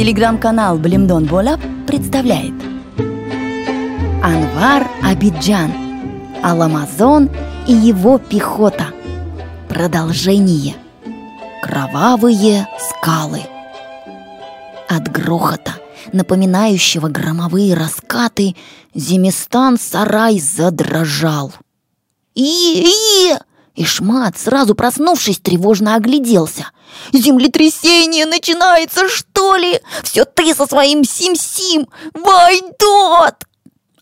Телеграм-канал Блимдон Бола представляет. Анвар Абиджан Аламазон и его пехота Продолжение. Кровавые скалы От грохота, напоминающего громовые раскаты, Зимистан-сарай задрожал. «И-и-и!» Ишмат, сразу проснувшись, тревожно огляделся. «Землетрясение начинается, что ли? Все ты со своим Сим-Сим! Вайдот!»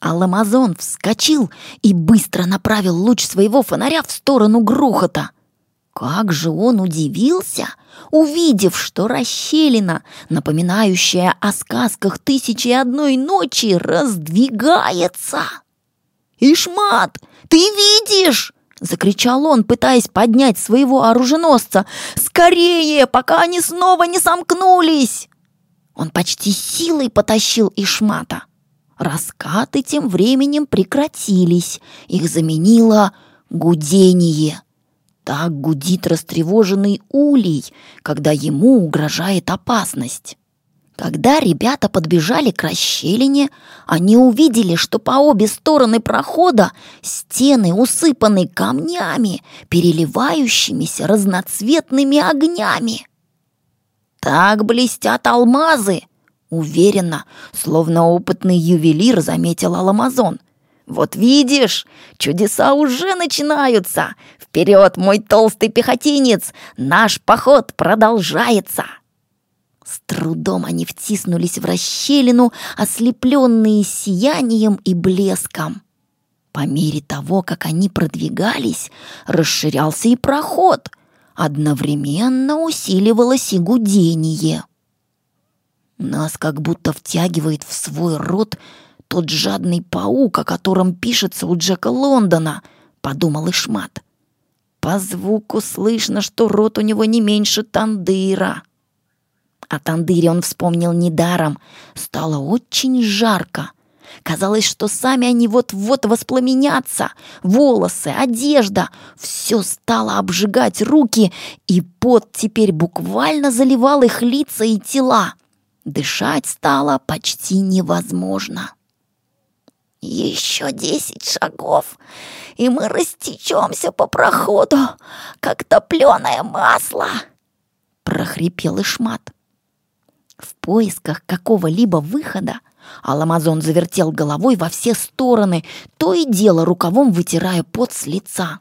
Аламазон вскочил и быстро направил луч своего фонаря в сторону грохота. Как же он удивился, увидев, что расщелина, напоминающая о сказках «Тысячи одной ночи», раздвигается. «Ишмат, ты видишь?» — закричал он, пытаясь поднять своего оруженосца. «Скорее, пока они снова не сомкнулись!» Он почти силой потащил Ишмата. Раскаты тем временем прекратились. Их заменило гудение. Так гудит растревоженный улей, когда ему угрожает опасность. Когда ребята подбежали к расщелине, они увидели, что по обе стороны прохода стены усыпаны камнями, переливающимися разноцветными огнями. Так блестят алмазы, уверенно, словно опытный ювелир заметил Аламазон. Вот видишь, чудеса уже начинаются. Вперед, мой толстый пехотинец, наш поход продолжается. Трудом они втиснулись в расщелину, ослепленные сиянием и блеском. По мере того, как они продвигались, расширялся и проход. Одновременно усиливалось и гудение. Нас как будто втягивает в свой рот тот жадный паук, о котором пишется у Джека Лондона, подумал Ишмат. По звуку слышно, что рот у него не меньше тандыра. О тандыре он вспомнил недаром. Стало очень жарко. Казалось, что сами они вот-вот воспламенятся. Волосы, одежда — все стало обжигать руки, и пот теперь буквально заливал их лица и тела. Дышать стало почти невозможно. «Еще десять шагов, и мы растечемся по проходу, как топленое масло!» — прохрипел Ишмат. В поисках какого-либо выхода Аламазон завертел головой во все стороны, то и дело рукавом вытирая пот с лица.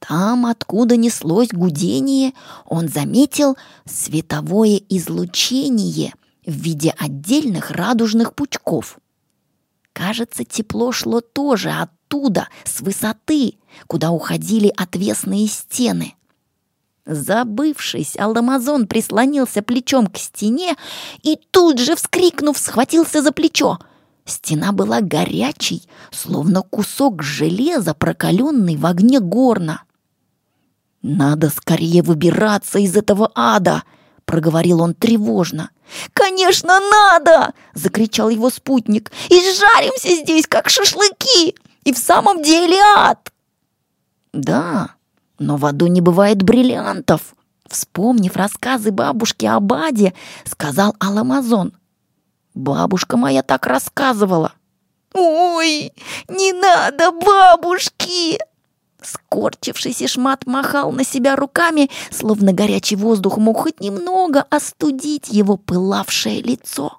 Там, откуда неслось гудение, он заметил световое излучение в виде отдельных радужных пучков. Кажется, тепло шло тоже оттуда, с высоты, куда уходили отвесные стены. Забывшись, Алдамазон прислонился плечом к стене и тут же, вскрикнув, схватился за плечо. Стена была горячей, словно кусок железа, прокаленный в огне горна. «Надо скорее выбираться из этого ада!» — проговорил он тревожно. «Конечно, надо!» — закричал его спутник. «И жаримся здесь, как шашлыки! И в самом деле ад!» «Да, но в аду не бывает бриллиантов. Вспомнив рассказы бабушки о Баде, сказал Аламазон. Бабушка моя так рассказывала. «Ой, не надо бабушки!» Скорчившийся шмат махал на себя руками, словно горячий воздух мог хоть немного остудить его пылавшее лицо.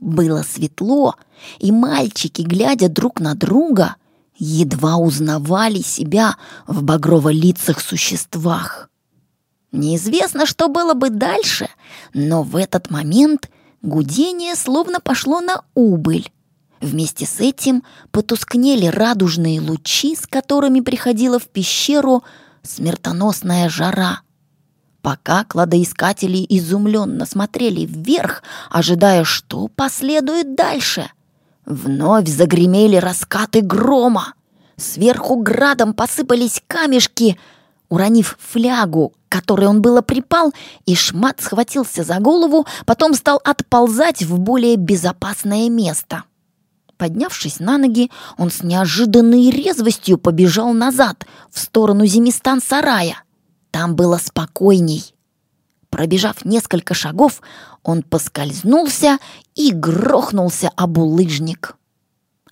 Было светло, и мальчики, глядя друг на друга, едва узнавали себя в багрово-лицах существах. Неизвестно, что было бы дальше, но в этот момент гудение словно пошло на убыль. Вместе с этим потускнели радужные лучи, с которыми приходила в пещеру смертоносная жара. Пока кладоискатели изумленно смотрели вверх, ожидая, что последует дальше — Вновь загремели раскаты грома. Сверху градом посыпались камешки. Уронив флягу, к которой он было припал, и шмат схватился за голову, потом стал отползать в более безопасное место. Поднявшись на ноги, он с неожиданной резвостью побежал назад, в сторону Зимистан-сарая. Там было спокойней. Пробежав несколько шагов, он поскользнулся и грохнулся об улыжник.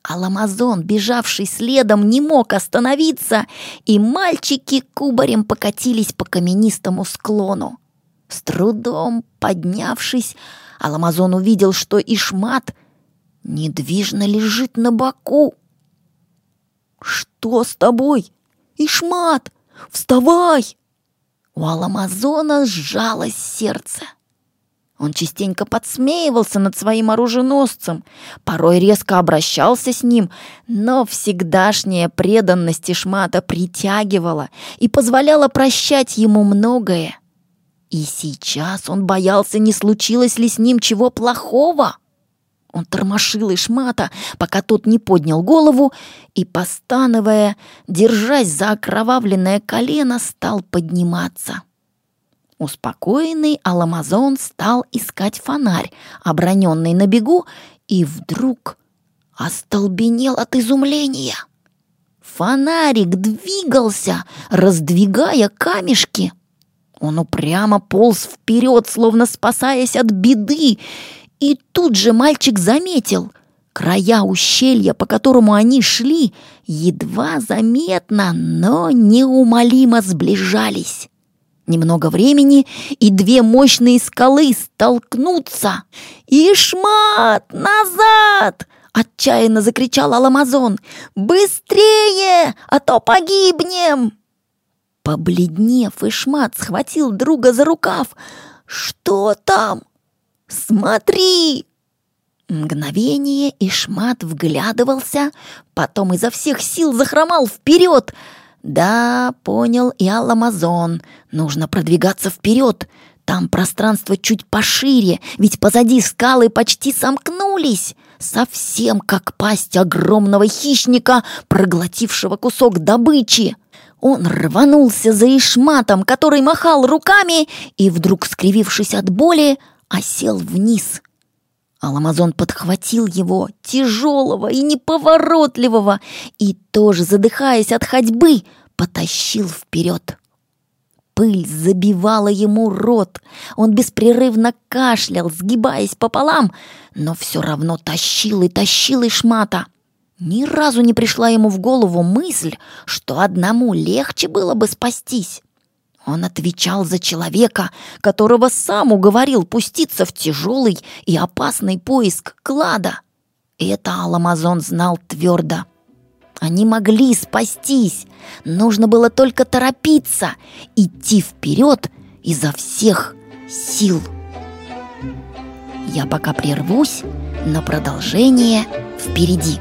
Аламазон, бежавший следом, не мог остановиться, и мальчики кубарем покатились по каменистому склону. С трудом поднявшись, Аламазон увидел, что Ишмат недвижно лежит на боку. «Что с тобой? Ишмат, вставай!» У Аламазона сжалось сердце. Он частенько подсмеивался над своим оруженосцем, порой резко обращался с ним, но всегдашняя преданность Ишмата притягивала и позволяла прощать ему многое. И сейчас он боялся, не случилось ли с ним чего плохого. Он тормошил Ишмата, пока тот не поднял голову и, постановая, держась за окровавленное колено, стал подниматься. Успокоенный Аламазон стал искать фонарь, оброненный на бегу, и вдруг остолбенел от изумления. Фонарик двигался, раздвигая камешки. Он упрямо полз вперед, словно спасаясь от беды, и тут же мальчик заметил — Края ущелья, по которому они шли, едва заметно, но неумолимо сближались. Немного времени, и две мощные скалы столкнутся. «Ишмат! Назад!» — отчаянно закричал Аламазон. «Быстрее, а то погибнем!» Побледнев, Ишмат схватил друга за рукав. «Что там? Смотри!» Мгновение Ишмат вглядывался, потом изо всех сил захромал вперед — да, понял и Аламазон. Нужно продвигаться вперед. Там пространство чуть пошире, ведь позади скалы почти сомкнулись. Совсем как пасть огромного хищника, проглотившего кусок добычи. Он рванулся за Ишматом, который махал руками, и вдруг, скривившись от боли, осел вниз. Аламазон подхватил его, тяжелого и неповоротливого, и тоже, задыхаясь от ходьбы, потащил вперед. Пыль забивала ему рот. Он беспрерывно кашлял, сгибаясь пополам, но все равно тащил и тащил Ишмата. Ни разу не пришла ему в голову мысль, что одному легче было бы спастись. Он отвечал за человека, которого сам уговорил пуститься в тяжелый и опасный поиск клада. Это Аламазон знал твердо. Они могли спастись. Нужно было только торопиться, идти вперед изо всех сил. Я пока прервусь, но продолжение впереди.